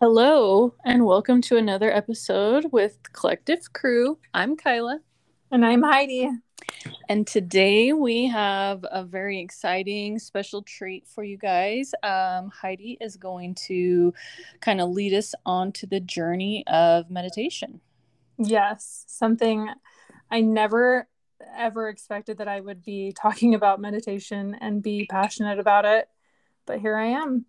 Hello, and welcome to another episode with Collective Crew. I'm Kyla. And I'm Heidi. And today we have a very exciting special treat for you guys. Um, Heidi is going to kind of lead us on to the journey of meditation. Yes, something I never ever expected that I would be talking about meditation and be passionate about it. But here I am.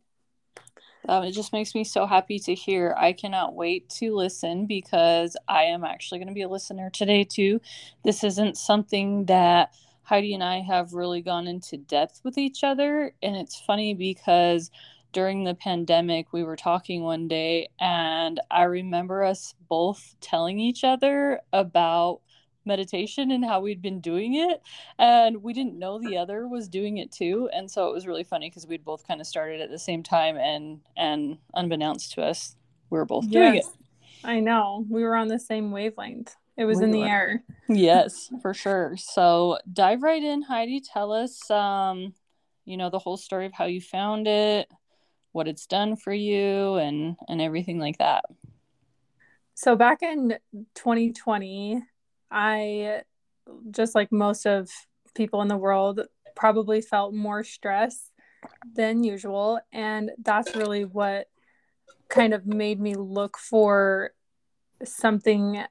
Um, it just makes me so happy to hear. I cannot wait to listen because I am actually going to be a listener today too. This isn't something that Heidi and I have really gone into depth with each other. And it's funny because during the pandemic, we were talking one day, and I remember us both telling each other about meditation and how we'd been doing it and we didn't know the other was doing it too and so it was really funny because we'd both kind of started at the same time and and unbeknownst to us we were both yes, doing it. I know. We were on the same wavelength. It was we in the air. Yes for sure. So dive right in heidi. Tell us um you know the whole story of how you found it what it's done for you and and everything like that. So back in 2020 I, just like most of people in the world, probably felt more stress than usual. And that's really what kind of made me look for something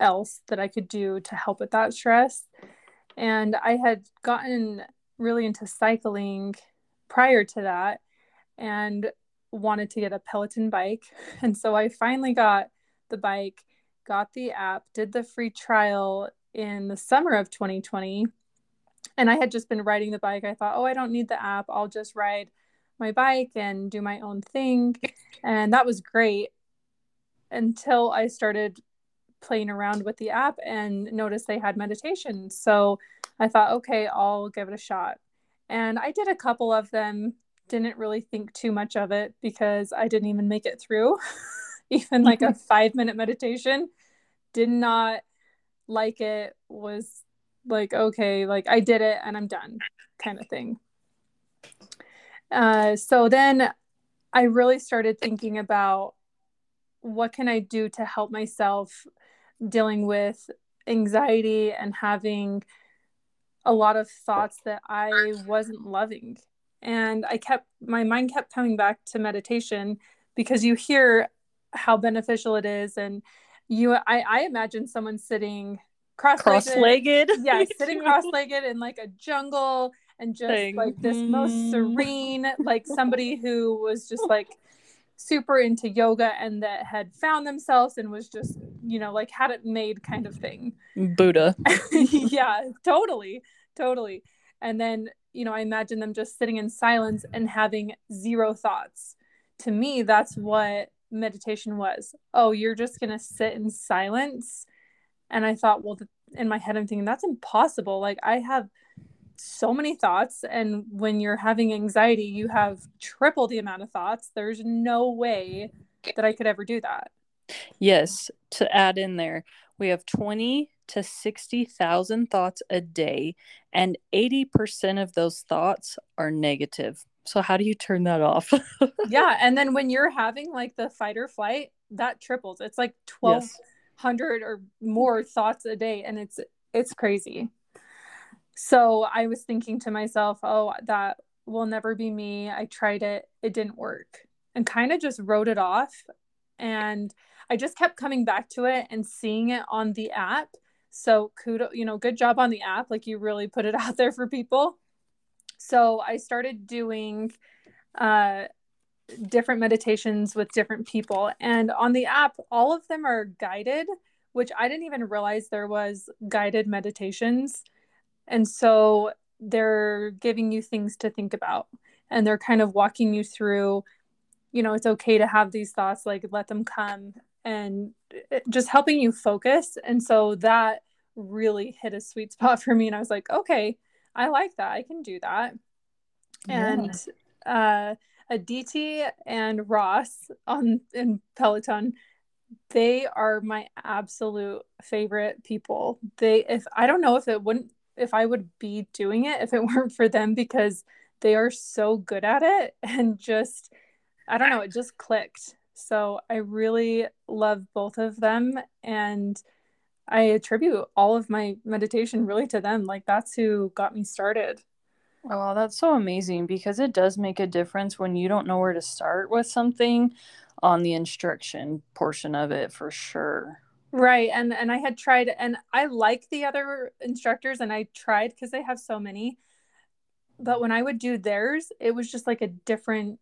else that I could do to help with that stress. And I had gotten really into cycling prior to that and wanted to get a Peloton bike. And so I finally got the bike got the app, did the free trial in the summer of 2020. And I had just been riding the bike. I thought, oh, I don't need the app. I'll just ride my bike and do my own thing. And that was great until I started playing around with the app and noticed they had meditation. So I thought, okay, I'll give it a shot. And I did a couple of them, didn't really think too much of it because I didn't even make it through. even like a five minute meditation did not like it was like okay like i did it and i'm done kind of thing. Uh, so then i really started thinking about what can i do to help myself dealing with anxiety and having a lot of thoughts that i wasn't loving. And i kept my mind kept coming back to meditation because you hear how beneficial it is and you i, I imagine someone sitting cross-legged, cross-legged. yeah sitting cross-legged in like a jungle and just Thing. like this most serene like somebody who was just like super into yoga and that had found themselves and was just you know like had it made kind of thing. Buddha. Yeah totally totally. And then you know i imagine them just sitting in silence and having zero thoughts. To me that's what meditation was. Oh, you're just going to sit in silence. And I thought, well, in my head, I'm thinking, that's impossible. Like, I have so many thoughts. And when you're having anxiety, you have triple the amount of thoughts. There's no way that I could ever do that. Yes. To add in there, we have 20 to 60,000 thoughts a day, and 80% of those thoughts are negative. So how do you turn that off? yeah, and then when you're having like the fight or flight, that triples. It's like 1200 yes. or more thoughts a day and it's it's crazy. So I was thinking to myself, "Oh, that will never be me. I tried it. It didn't work." And kind of just wrote it off and I just kept coming back to it and seeing it on the app. So kudo, you know, good job on the app. Like you really put it out there for people. So I started doing uh, different meditations with different people. And on the app, all of them are guided, which I didn't even realize there was guided meditations. And so they're giving you things to think about and they're kind of walking you through you know it's okay to have these thoughts like let them come and just helping you focus and so that really hit a sweet spot for me and i was like okay I like that. I can do that. Yeah. And uh, Aditi and Ross on in Peloton, they are my absolute favorite people. They if I don't know if it wouldn't if I would be doing it if it weren't for them because they are so good at it and just I don't know, it just clicked. So I really love both of them. And I attribute all of my meditation really to them. Like, that's who got me started. Oh, that's so amazing because it does make a difference when you don't know where to start with something on the instruction portion of it for sure. Right. And and I had tried and I like the other instructors and I tried because they have so many. But when I would do theirs, it was just like a different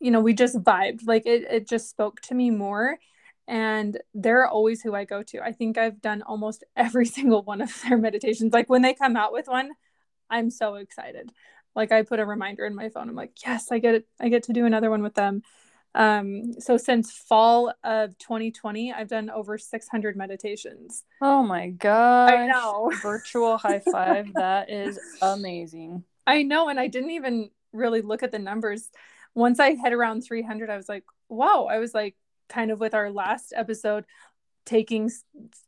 you know, we just vibed. Like it it just spoke to me more and they're always who I go to. I think I've done almost every single one of their meditations. Like when they come out with one, I'm so excited. Like I put a reminder in my phone. I'm like, yes, I get it. I get to do another one with them. Um, so since fall of 2020, I've done over 600 meditations. Oh my god! I know. Virtual high five. that is amazing. I know, and I didn't even really look at the numbers. Once I hit around 300, I was like, wow. I was like, kind of with our last episode, taking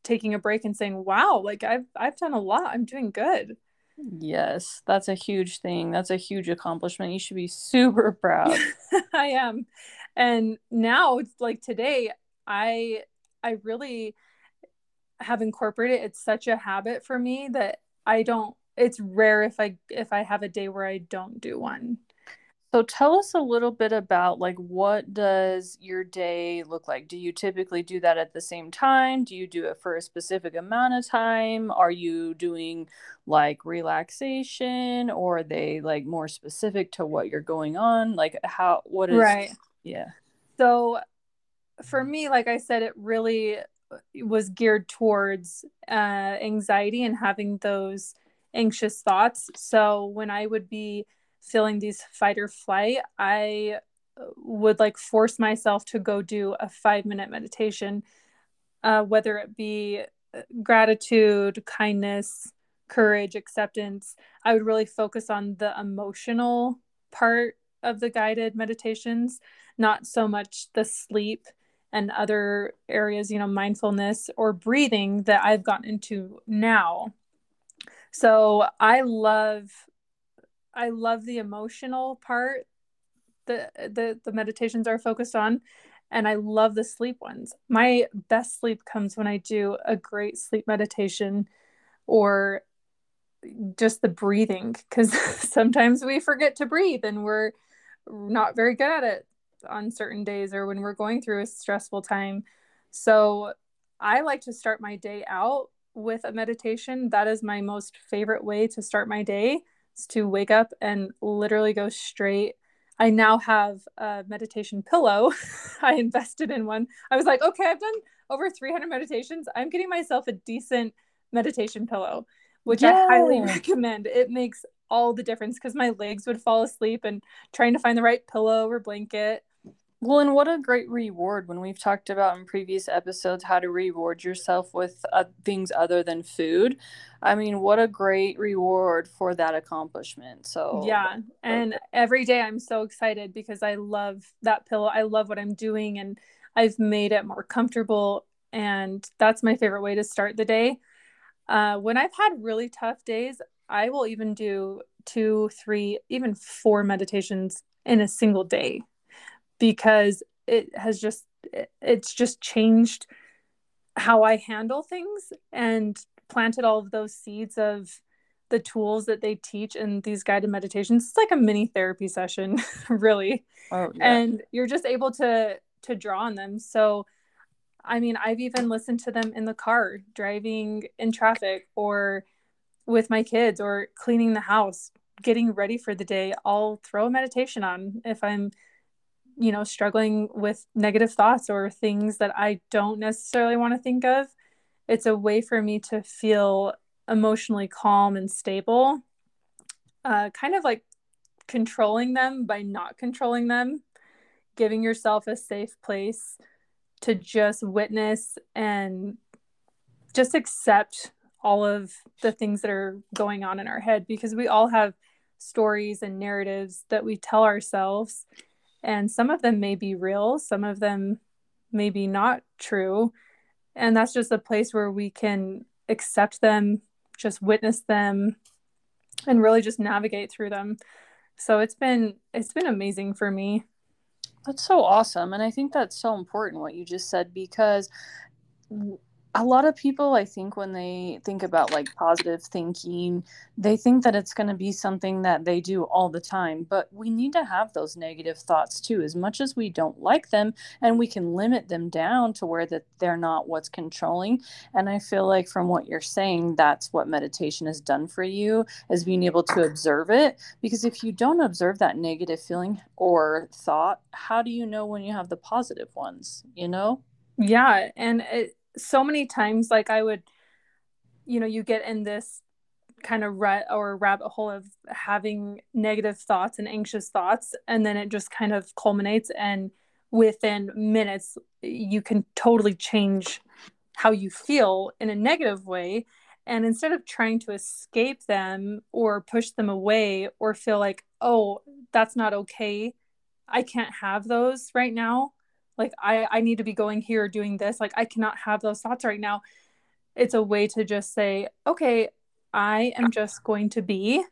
taking a break and saying, wow, like I've I've done a lot. I'm doing good. Yes, that's a huge thing. That's a huge accomplishment. You should be super proud. I am. And now it's like today I I really have incorporated it's such a habit for me that I don't it's rare if I if I have a day where I don't do one. So tell us a little bit about like what does your day look like? Do you typically do that at the same time? Do you do it for a specific amount of time? Are you doing like relaxation or are they like more specific to what you're going on? Like how what is Right. Yeah. So for me like I said it really was geared towards uh anxiety and having those anxious thoughts. So when I would be feeling these fight or flight, I uh, would like force myself to go do a five minute meditation, uh, whether it be uh, gratitude, kindness, courage, acceptance. I would really focus on the emotional part of the guided meditations, not so much the sleep and other areas, you know, mindfulness or breathing that I've gotten into now. So I love I love the emotional part that the the meditations are focused on and I love the sleep ones. My best sleep comes when I do a great sleep meditation or just the breathing cuz sometimes we forget to breathe and we're not very good at it on certain days or when we're going through a stressful time. So I like to start my day out with a meditation. That is my most favorite way to start my day to wake up and literally go straight. I now have a meditation pillow. I invested in one. I was like, okay, I've done over 300 meditations. I'm getting myself a decent meditation pillow, which yeah. I highly recommend. It makes all the difference because my legs would fall asleep and trying to find the right pillow or blanket. Well, and what a great reward when we've talked about in previous episodes how to reward yourself with uh, things other than food. I mean, what a great reward for that accomplishment. So, yeah. And every day I'm so excited because I love that pillow. I love what I'm doing and I've made it more comfortable. And that's my favorite way to start the day. Uh, when I've had really tough days, I will even do two, three, even four meditations in a single day because it has just it's just changed how I handle things and planted all of those seeds of the tools that they teach in these guided meditations. It's like a mini therapy session, really. Oh, yeah. And you're just able to to draw on them. So I mean, I've even listened to them in the car, driving in traffic or with my kids or cleaning the house, getting ready for the day. I'll throw a meditation on if I'm you know, struggling with negative thoughts or things that I don't necessarily want to think of. It's a way for me to feel emotionally calm and stable, uh, kind of like controlling them by not controlling them, giving yourself a safe place to just witness and just accept all of the things that are going on in our head because we all have stories and narratives that we tell ourselves and some of them may be real, some of them may be not true. And that's just a place where we can accept them, just witness them, and really just navigate through them. So it's been it's been amazing for me. That's so awesome. And I think that's so important what you just said because a lot of people i think when they think about like positive thinking they think that it's going to be something that they do all the time but we need to have those negative thoughts too. As much as we don't like them and we can limit them down to where that they're not what's controlling and i feel like from what you're saying that's what meditation has done for you is being able to observe it because if you don't observe that negative feeling or thought how do you know when you have the positive ones you know? Yeah and it, so many times like i would you know you get in this kind of rut or rabbit hole of having negative thoughts and anxious thoughts and then it just kind of culminates and within minutes you can totally change how you feel in a negative way. And instead of trying to escape them or push them away or feel like oh that's not okay. I can't have those right now like i i need to be going here doing this. Like i cannot have those thoughts right now. It's a way to just say okay i am just going to be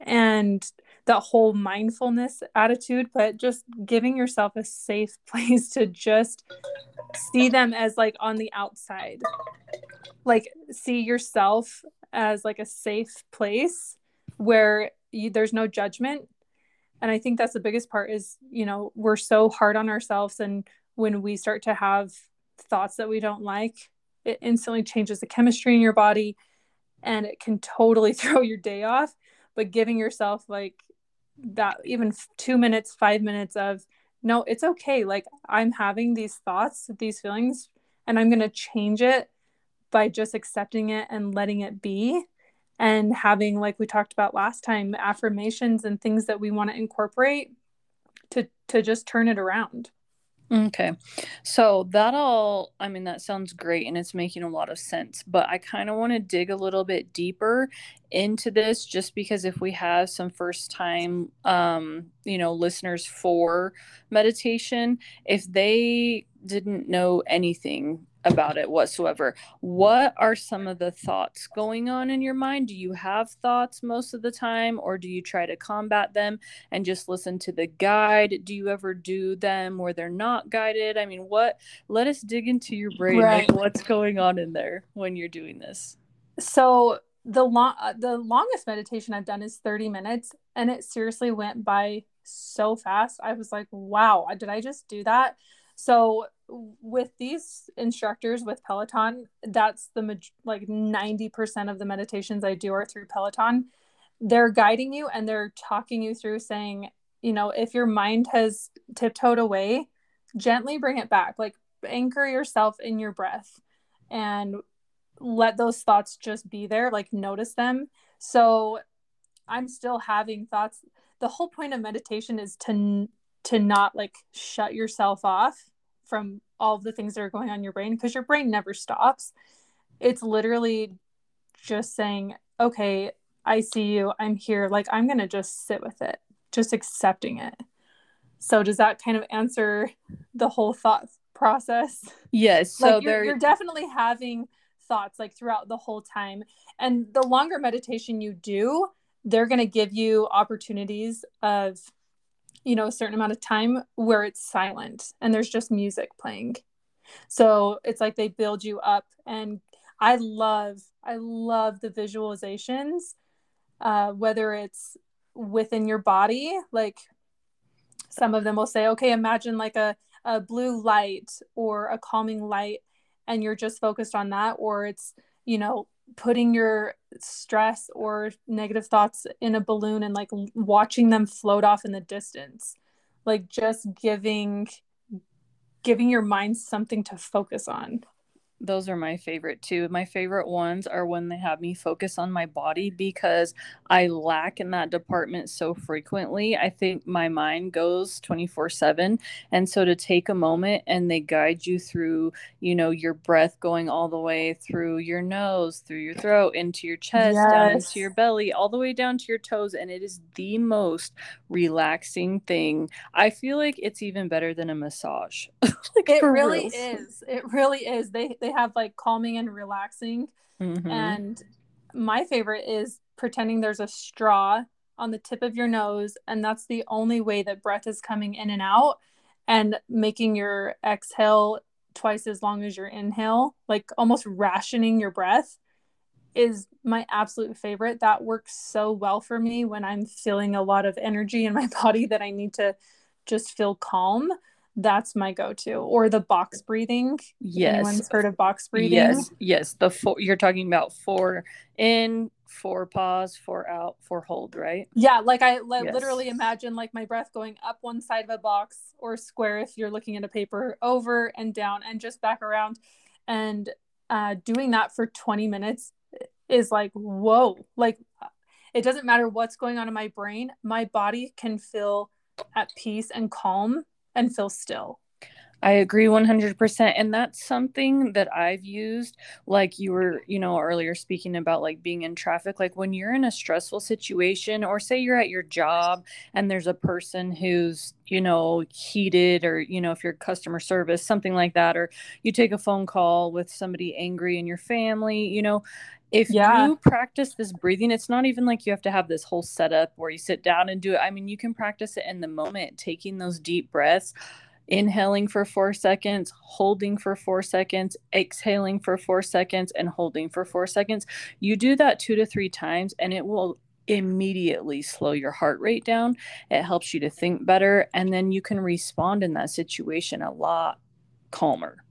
and that whole mindfulness attitude but just giving yourself a safe place to just see them as like on the outside. Like see yourself as like a safe place where you, there's no judgment. And i think that's the biggest part is you know we're so hard on ourselves and when we start to have thoughts that we don't like, it instantly changes the chemistry in your body and it can totally throw your day off. But giving yourself like that, even two minutes, five minutes of, no, it's okay. Like I'm having these thoughts, these feelings, and I'm going to change it by just accepting it and letting it be and having like we talked about last time affirmations and things that we want to incorporate to to just turn it around Okay. So that all, I mean, that sounds great and it's making a lot of sense, but I kind of want to dig a little bit deeper into this just because if we have some first time, um, you know, listeners for meditation, if they didn't know anything about it whatsoever. What are some of the thoughts going on in your mind? Do you have thoughts most of the time, or do you try to combat them and just listen to the guide? Do you ever do them where they're not guided? I mean, what? Let us dig into your brain. Right. Like what's going on in there when you're doing this? So the long, uh, the longest meditation I've done is 30 minutes, and it seriously went by so fast. I was like, "Wow, did I just do that?" So with these instructors with Peloton, that's the like 90% of the meditations I do are through Peloton. They're guiding you and they're talking you through saying, you know, if your mind has tiptoed away, gently bring it back. Like anchor yourself in your breath and let those thoughts just be there, like notice them. So I'm still having thoughts. The whole point of meditation is to to not like shut yourself off from all the things that are going on in your brain because your brain never stops. It's literally just saying, okay, I see you, I'm here. Like, I'm going to just sit with it, just accepting it. So, does that kind of answer the whole thought process? Yes. So, like you're, you're definitely having thoughts like throughout the whole time. And the longer meditation you do, they're going to give you opportunities of you know a certain amount of time where it's silent and there's just music playing. So it's like they build you up and i love i love the visualizations uh, whether it's within your body like some of them will say okay imagine like a, a blue light or a calming light and you're just focused on that or it's you know putting your stress or negative thoughts in a balloon and like watching them float off in the distance. Like just giving giving your mind something to focus on those are my favorite too. My favorite ones are when they have me focus on my body because I lack in that department so frequently. I think my mind goes 24 7. And so to take a moment and they guide you through, you know, your breath going all the way through your nose, through your throat, into your chest, yes. down into your belly, all the way down to your toes. And it is the most relaxing thing. I feel like it's even better than a massage. like it really real. is. It really is. They, they have like calming and relaxing. Mm-hmm. And my favorite is pretending there's a straw on the tip of your nose and that's the only way that breath is coming in and out and making your exhale twice as long as your inhale, like almost rationing your breath is my absolute favorite. That works so well for me when I'm feeling a lot of energy in my body that I need to just feel calm. That's my go-to. Or the box breathing. Yes. Anyone's heard of box breathing? Yes. Yes. The four you're talking about four in, four pause, four out, four hold, right? Yeah, like I like, yes. literally imagine like my breath going up one side of a box or square if you're looking at a paper, over and down and just back around. And uh, doing that for 20 minutes is like, whoa, like it doesn't matter what's going on in my brain, my body can feel at peace and calm and feel still. I agree 100%. And that's something that I've used. Like you were, you know, earlier speaking about like being in traffic. Like when you're in a stressful situation, or say you're at your job and there's a person who's, you know, heated, or, you know, if you're customer service, something like that, or you take a phone call with somebody angry in your family, you know, if yeah. you practice this breathing, it's not even like you have to have this whole setup where you sit down and do it. I mean, you can practice it in the moment, taking those deep breaths inhaling for four seconds, holding for four seconds, exhaling for four seconds, and holding for four seconds. You do that two to three times, and it will immediately slow your heart rate down. It helps you to think better, and then you can respond in that situation a lot calmer.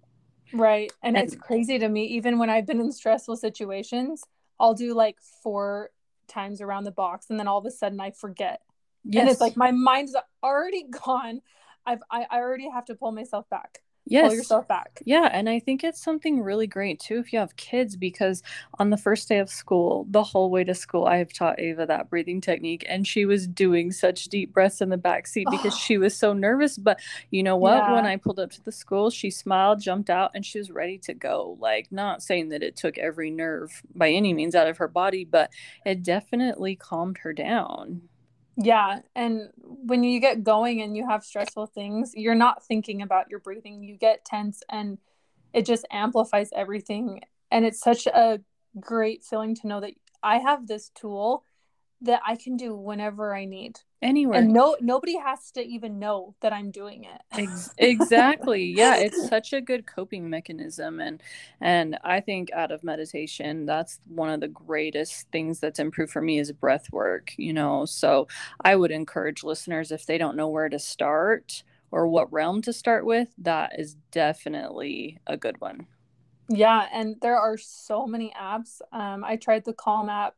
Right. And, and it's crazy to me, even when I've been in stressful situations, I'll do like four times around the box, and then all of a sudden I forget. Yes. And it's like my mind's already gone. I've I, I already have to pull myself back. Yes. Pull yourself back. Yeah. And I think it's something really great too if you have kids because on the first day of school, the whole way to school, I have taught Ava that breathing technique and she was doing such deep breaths in the back seat because she was so nervous. But you know what? Yeah. When I pulled up to the school, she smiled, jumped out, and she was ready to go. Like, not saying that it took every nerve by any means out of her body, but it definitely calmed her down. Yeah. And when you get going and you have stressful things, you're not thinking about your breathing. You get tense and it just amplifies everything. And it's such a great feeling to know that I have this tool that I can do whenever I need. Anywhere. And no nobody has to even know that I'm doing it. Ex- exactly. yeah, it's such a good coping mechanism and and I think out of meditation that's one of the greatest things that's improved for me is breath work, you know. So I would encourage listeners if they don't know where to start or what realm to start with, that is definitely a good one. Yeah, and there are so many apps. Um, I tried the Calm app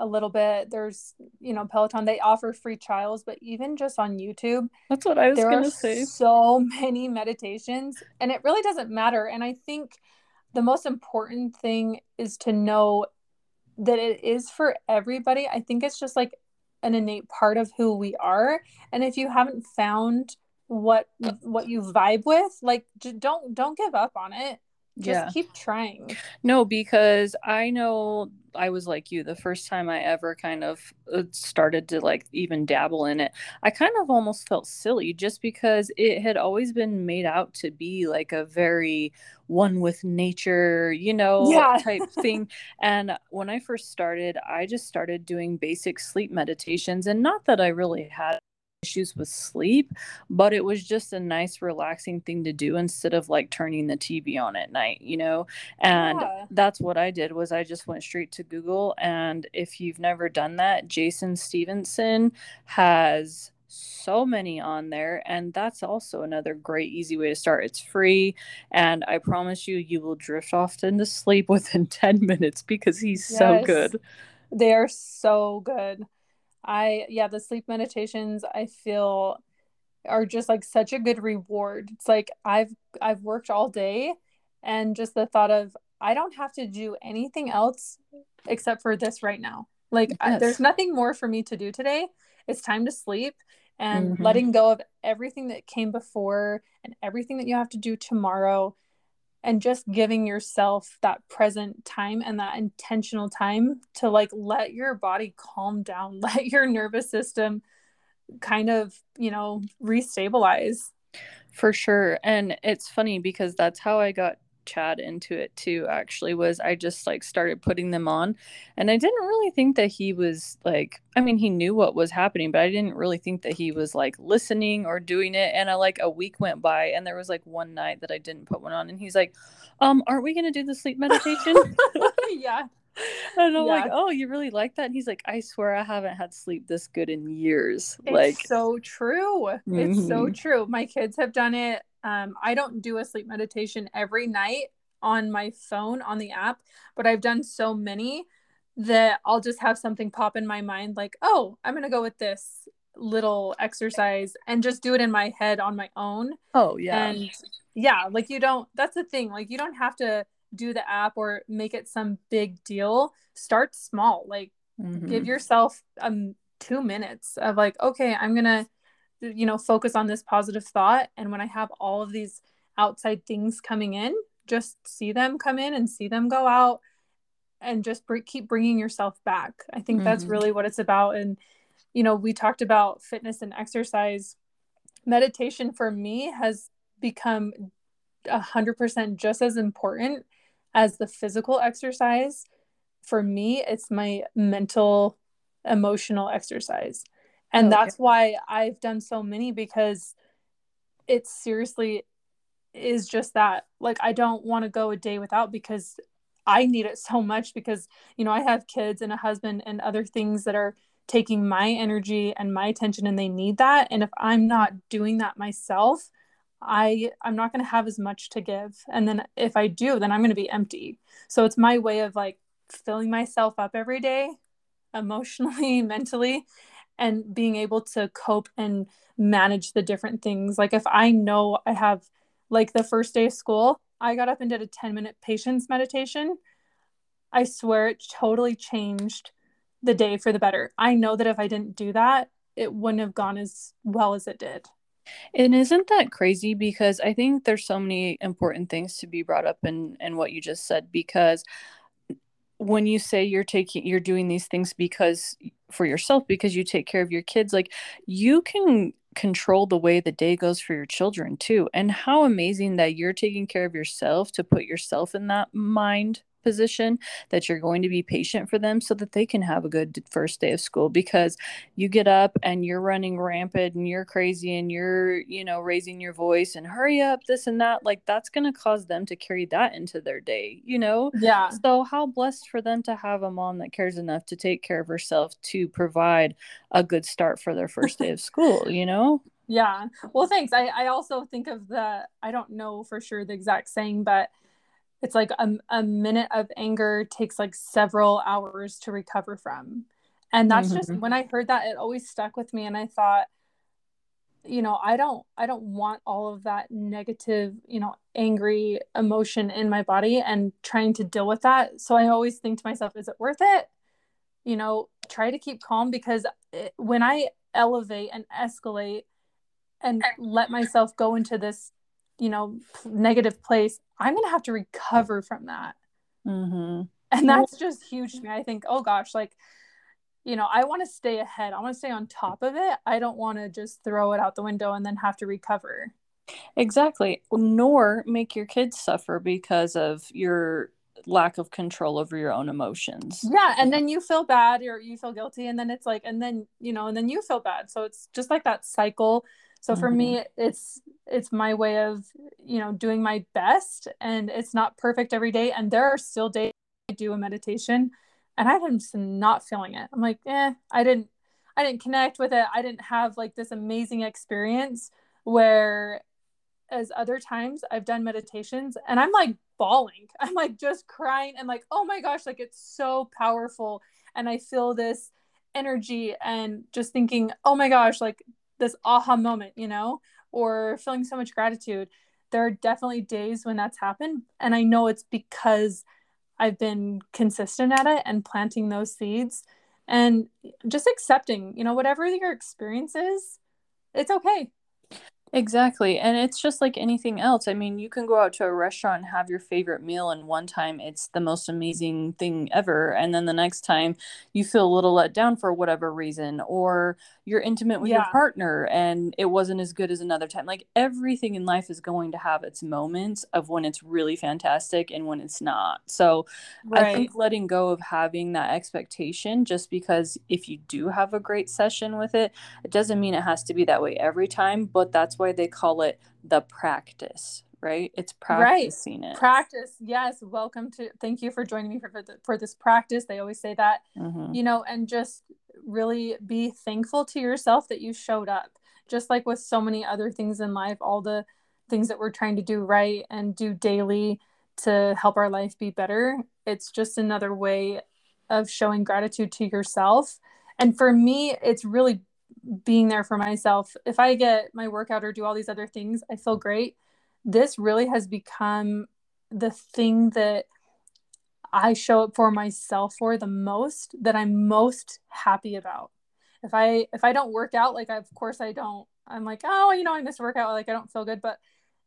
a little bit. There's, you know, Peloton, they offer free trials, but even just on YouTube, that's what I was going to say. So many meditations, and it really doesn't matter. And I think the most important thing is to know that it is for everybody. I think it's just like an innate part of who we are. And if you haven't found what what you vibe with, like don't don't give up on it just yeah. keep trying no because i know i was like you the first time i ever kind of uh, started to like even dabble in it i kind of almost felt silly just because it had always been made out to be like a very one with nature you know yeah. type thing and when i first started i just started doing basic sleep meditations and not that i really had issues with sleep, but it was just a nice, relaxing thing to do instead of like turning the TV on at night, you know? And yeah. that's what I did was I just went straight to Google. And if you've never done that, Jason Stephenson has so many on there and that's also another great easy way to start it's free and i promise you you will drift off into sleep within 10 minutes because he's yes, so good they are so good I yeah, the sleep meditations I feel are just like such a good reward. It's like I've I've worked all day and just the thought of I don't have to do anything else except for this right now. Like yes. I, there's nothing more for me to do today. It's time to sleep and mm-hmm. letting go of everything that came before and everything that you have to do tomorrow and just giving yourself that present time and that intentional time to like let your body calm down let your nervous system kind of you know restabilize. For sure. And it's funny because that's how i got Chad into it too actually was I just like started putting them on. And I didn't really think that he was like I mean he knew what was happening but I didn't really think that he was like listening or doing it. And I like a week went by and there was like one night that I didn't put one on and he's like um aren't we going to do the sleep meditation? Yeah and I'm yeah. like, oh, you really like that? And he's like, I swear I haven't had sleep this good in years. It's like so true. Mm-hmm. It's so mm-hmm. true. My kids have done it. Um, I don't do a sleep meditation every night on my phone on the app, but I've done so many that I'll just have something pop in my mind like, oh, I'm gonna go with this little exercise and just do it in my head on my own. Oh yeah. And yeah, like you don't that's the thing. Like you don't have to do the app or make it some big deal start small. Like mm-hmm. give yourself um two minutes of like okay i'm gonna you know focus on this positive thought. And when i have all of these outside things coming in just see them come in and see them go out and just br- keep bringing yourself back. I think mm-hmm. that's really what it's about. And you know we talked about fitness and exercise. Meditation for me has become 100% just as important as the physical exercise for me it's my mental emotional exercise. And oh, that's why i've done so many because it seriously is just that. Like i don't want to go a day without because i need it so much because you know i have kids and a husband and other things that are taking my energy and my attention and they need that. And if i'm not doing that myself I I'm not going to have as much to give and then if I do then I'm going to be empty. So it's my way of like filling myself up every day emotionally, mentally and being able to cope and manage the different things. Like if I know I have like the first day of school, I got up and did a 10 minute patience meditation. I swear it totally changed the day for the better. I know that if I didn't do that, it wouldn't have gone as well as it did. And isn't that crazy? Because I think there's so many important things to be brought up in in what you just said. Because when you say you're taking you're doing these things because for yourself because you take care of your kids, like you can control the way the day goes for your children too. And how amazing that you're taking care of yourself to put yourself in that mind position that you're going to be patient for them so that they can have a good first day of school because you get up and you're running rampant and you're crazy and you're you know raising your voice and hurry up this and that like that's going to cause them to carry that into their day you know? Yeah. So how blessed for them to have a mom that cares enough to take care of herself to provide a good start for their first day of school you know? Yeah. Well thanks. I i also think of the i don't know for sure the exact saying but it's like a, a minute of anger takes like several hours to recover from. And that's mm-hmm. just when i heard that it always stuck with me and i thought you know i don't i don't want all of that negative you know angry emotion in my body and trying to deal with that. So i always think to myself is it worth it? You know try to keep calm because it, when i elevate and escalate and let myself go into this you know negative place i'm gonna have to recover from that. Mm-hmm. and that's just huge to me. I think oh gosh like you know i want to stay ahead. I want to stay on top of it. I don't want to just throw it out the window and then have to recover. Exactly. Nor make your kids suffer because of your lack of control over your own emotions. Yeah and then you feel bad or you feel guilty and then it's like and then you know and then you feel bad. So it's just like that cycle so for mm-hmm. me it's it's my way of you know doing my best and it's not perfect every day and there are still days i do a meditation and i'm just not feeling it. I'm like eh i didn't i didn't connect with it. I didn't have like this amazing experience where as other times i've done meditations and i'm like bawling. I'm like just crying and like oh my gosh like it's so powerful and i feel this energy and just thinking oh my gosh like this aha moment, you know, or feeling so much gratitude. There are definitely days when that's happened. And I know it's because I've been consistent at it and planting those seeds and just accepting, you know, whatever your experience is, it's okay. Exactly. And it's just like anything else. I mean, you can go out to a restaurant and have your favorite meal, and one time it's the most amazing thing ever. And then the next time you feel a little let down for whatever reason, or you're intimate with yeah. your partner and it wasn't as good as another time. Like everything in life is going to have its moments of when it's really fantastic and when it's not. So right. I think letting go of having that expectation, just because if you do have a great session with it, it doesn't mean it has to be that way every time, but that's why they call it the practice right? It's practicing right. it. Practice. Yes. Welcome to thank you for joining me for, for, the, for this practice. They always say that mm-hmm. you know and just really be thankful to yourself that you showed up. Just like with so many other things in life all the things that we're trying to do right and do daily to help our life be better it's just another way of showing gratitude to yourself. And for me it's really being there for myself. If I get my workout or do all these other things, I feel great. This really has become the thing that I show up for myself for the most that I'm most happy about. If I if I don't work out, like I, of course I don't, I'm like, oh, you know, I miss workout, like I don't feel good. But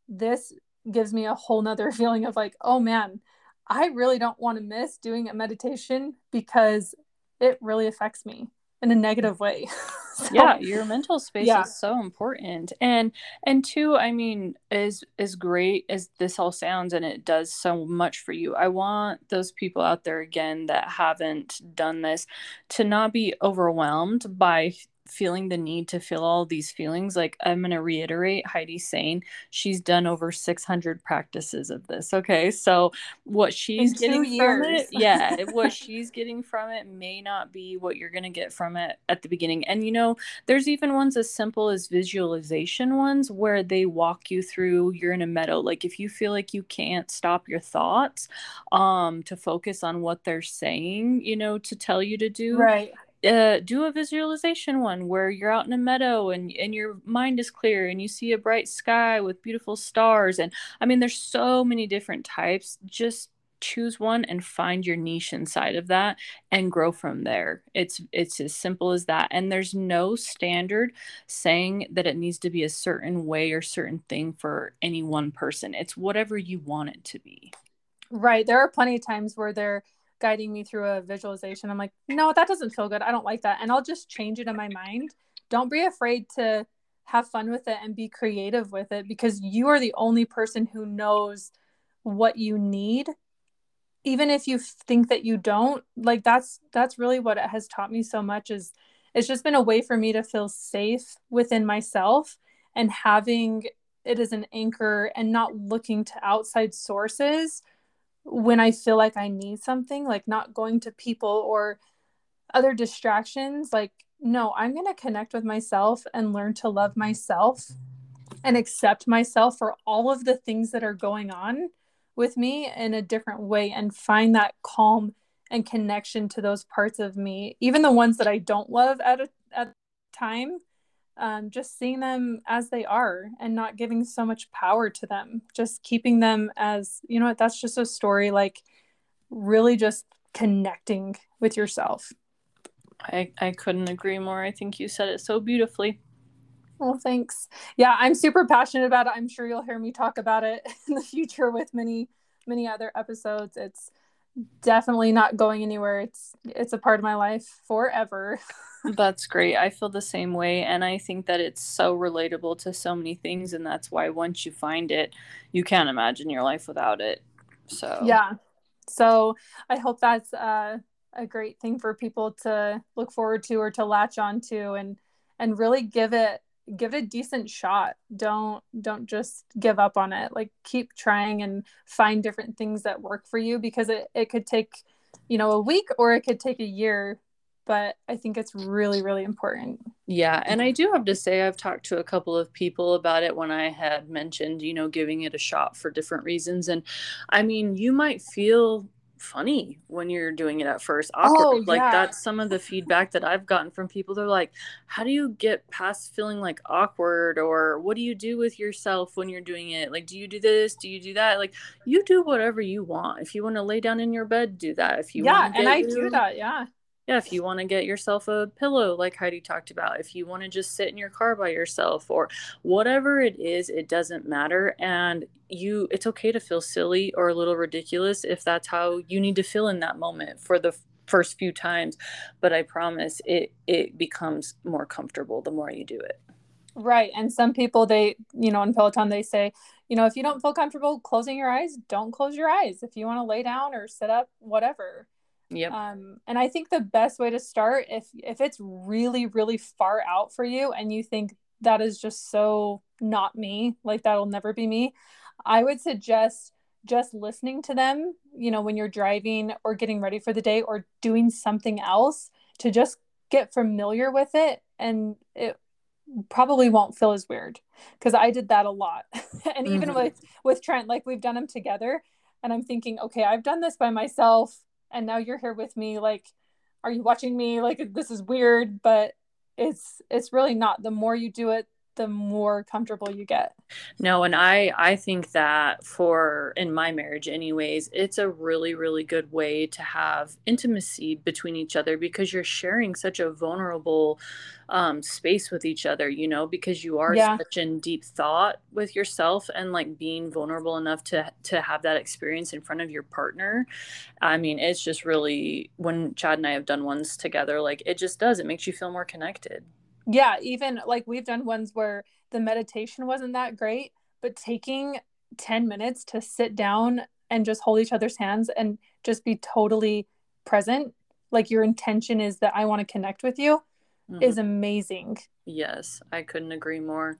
this gives me a whole nother feeling of like, oh man, I really don't want to miss doing a meditation because it really affects me in a negative way. so, yeah, your mental space yeah. is so important. And and two, I mean, as as great as this all sounds and it does so much for you, I want those people out there again that haven't done this to not be overwhelmed by feeling the need to feel all these feelings like i'm going to reiterate heidi saying she's done over 600 practices of this okay? So what she's In getting from it yeah what she's getting from it may not be what you're going to get from it at the beginning. And you know there's even ones as simple as visualization ones where they walk you through you're in a meadow like if you feel like you can't stop your thoughts um to focus on what they're saying you know to tell you to do right uh, do a visualization one where you're out in a meadow and and your mind is clear and you see a bright sky with beautiful stars. And I mean there's so many different types. Just choose one and find your niche inside of that and grow from there. It's it's as simple as that. And there's no standard saying that it needs to be a certain way or certain thing for any one person. It's whatever you want it to be. Right. There are plenty of times where there guiding me through a visualization, I'm like, no, that doesn't feel good. I don't like that. And I'll just change it in my mind. Don't be afraid to have fun with it and be creative with it because you are the only person who knows what you need even if you think that you don't like that's that's really what it has taught me so much is it's just been a way for me to feel safe within myself and having it as an anchor and not looking to outside sources when I feel like I need something, like not going to people or other distractions, like, no, I'm going to connect with myself and learn to love myself and accept myself for all of the things that are going on with me in a different way and find that calm and connection to those parts of me, even the ones that I don't love at a at time um, just seeing them as they are and not giving so much power to them just keeping them as you know what that's just a story like really just connecting with yourself. I i couldn't agree more. I think you said it so beautifully. Well thanks. Yeah i'm super passionate about it. I'm sure you'll hear me talk about it in the future with many many other episodes. It's definitely not going anywhere it's it's a part of my life forever That's great. I feel the same way. And I think that it's so relatable to so many things. And that's why once you find it, you can't imagine your life without it. So, yeah. So I hope that's uh, a great thing for people to look forward to or to latch on to and, and really give it give it a decent shot don't don't just give up on it like keep trying and find different things that work for you because it, it could take you know a week or it could take a year but I think it's really, really important. Yeah. And I do have to say, I've talked to a couple of people about it when I had mentioned, you know, giving it a shot for different reasons. And I mean, you might feel funny when you're doing it at first awkward oh, like that's some of the feedback that i've gotten from people they're like how do you get past feeling like awkward or what do you do with yourself when you're doing it? Like do you do this? Do you do that? Like you do whatever you want. If you want to lay down in your bed do that. If you yeah and i do that yeah yeah, if you want to get yourself a pillow, like Heidi talked about, if you want to just sit in your car by yourself or whatever it is, it doesn't matter. And you, it's okay to feel silly or a little ridiculous if that's how you need to feel in that moment for the first few times. But I promise it, it becomes more comfortable the more you do it. Right. And some people, they, you know, in Peloton, they say, you know, if you don't feel comfortable closing your eyes, don't close your eyes. If you want to lay down or sit up, whatever Yep. Um, and I think the best way to start, if if it's really really far out for you, and you think that is just so not me, like that'll never be me, I would suggest just listening to them. You know, when you're driving or getting ready for the day or doing something else, to just get familiar with it, and it probably won't feel as weird because I did that a lot. and even mm-hmm. with with Trent, like we've done them together, and I'm thinking, okay, I've done this by myself and now you're here with me like are you watching me? Like this is weird but it's it's really not. The more you do it the more comfortable you get. No, and I I think that for in my marriage anyways, it's a really really good way to have intimacy between each other because you're sharing such a vulnerable um space with each other, you know, because you are yeah. such in deep thought with yourself and like being vulnerable enough to to have that experience in front of your partner. I mean, it's just really when Chad and I have done ones together, like it just does. It makes you feel more connected yeah even like we've done ones where the meditation wasn't that great but taking 10 minutes to sit down and just hold each other's hands and just be totally present like your intention is that i want to connect with you mm-hmm. is amazing yes i couldn't agree more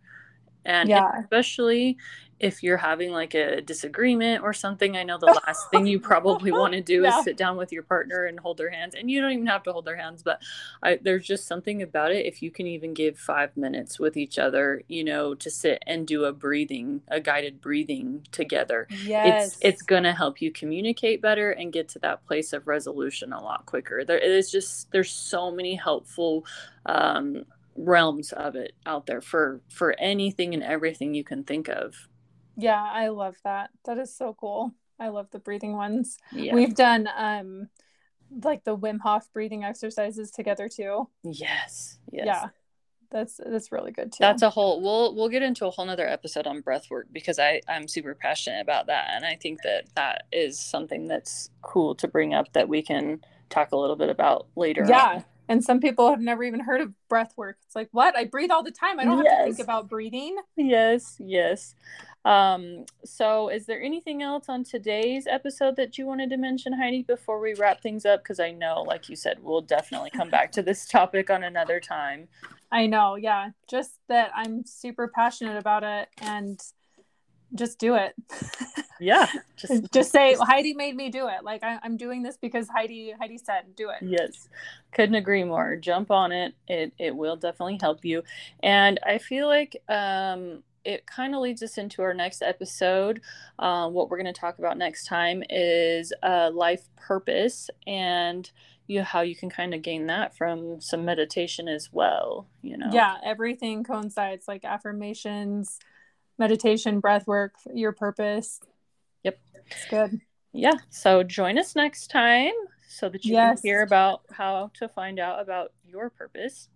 and yeah. especially if you're having like a disagreement or something, I know the last thing you probably want to do yeah. is sit down with your partner and hold their hands. And you don't even have to hold their hands, but I, there's just something about it. If you can even give five minutes with each other, you know, to sit and do a breathing, a guided breathing together, yes. it's it's gonna help you communicate better and get to that place of resolution a lot quicker. There is just there's so many helpful um, realms of it out there for for anything and everything you can think of. Yeah i love that. That is so cool. I love the breathing ones. Yeah. we've done um like the wim hof breathing exercises together too. Yes yes. Yeah. That's that's really good too. That's a whole we'll we'll get into a whole nother episode on breath work because i i'm super passionate about that. And i think that that is something that's cool to bring up that we can talk a little bit about later yeah. on. And some people have never even heard of breath work. It's like, what? I breathe all the time. I don't yes. have to think about breathing. Yes, yes. Um, so is there anything else on today's episode that you wanted to mention, Heidi, before we wrap things up? Because I know, like you said, we'll definitely come back to this topic on another time. I know, yeah. Just that I'm super passionate about it and just do it. yeah. Just, just say Heidi made me do it. Like I, am doing this because Heidi Heidi said do it. Yes. Couldn't agree more. Jump on it. It it will definitely help you. And I feel like um it kind of leads us into our next episode. Um, what we're going to talk about next time is uh, life purpose and you how you can kind of gain that from some meditation as well. You know, yeah, everything coincides like affirmations, meditation, breath work, your purpose. Yep. It's good. Yeah. So join us next time so that you yes. can hear about how to find out about your purpose.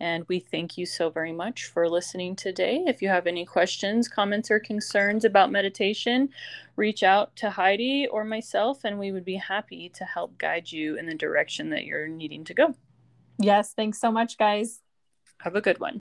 And we thank you so very much for listening today. If you have any questions, comments, or concerns about meditation, reach out to Heidi or myself, and we would be happy to help guide you in the direction that you're needing to go. Yes. Thanks so much, guys. Have a good one.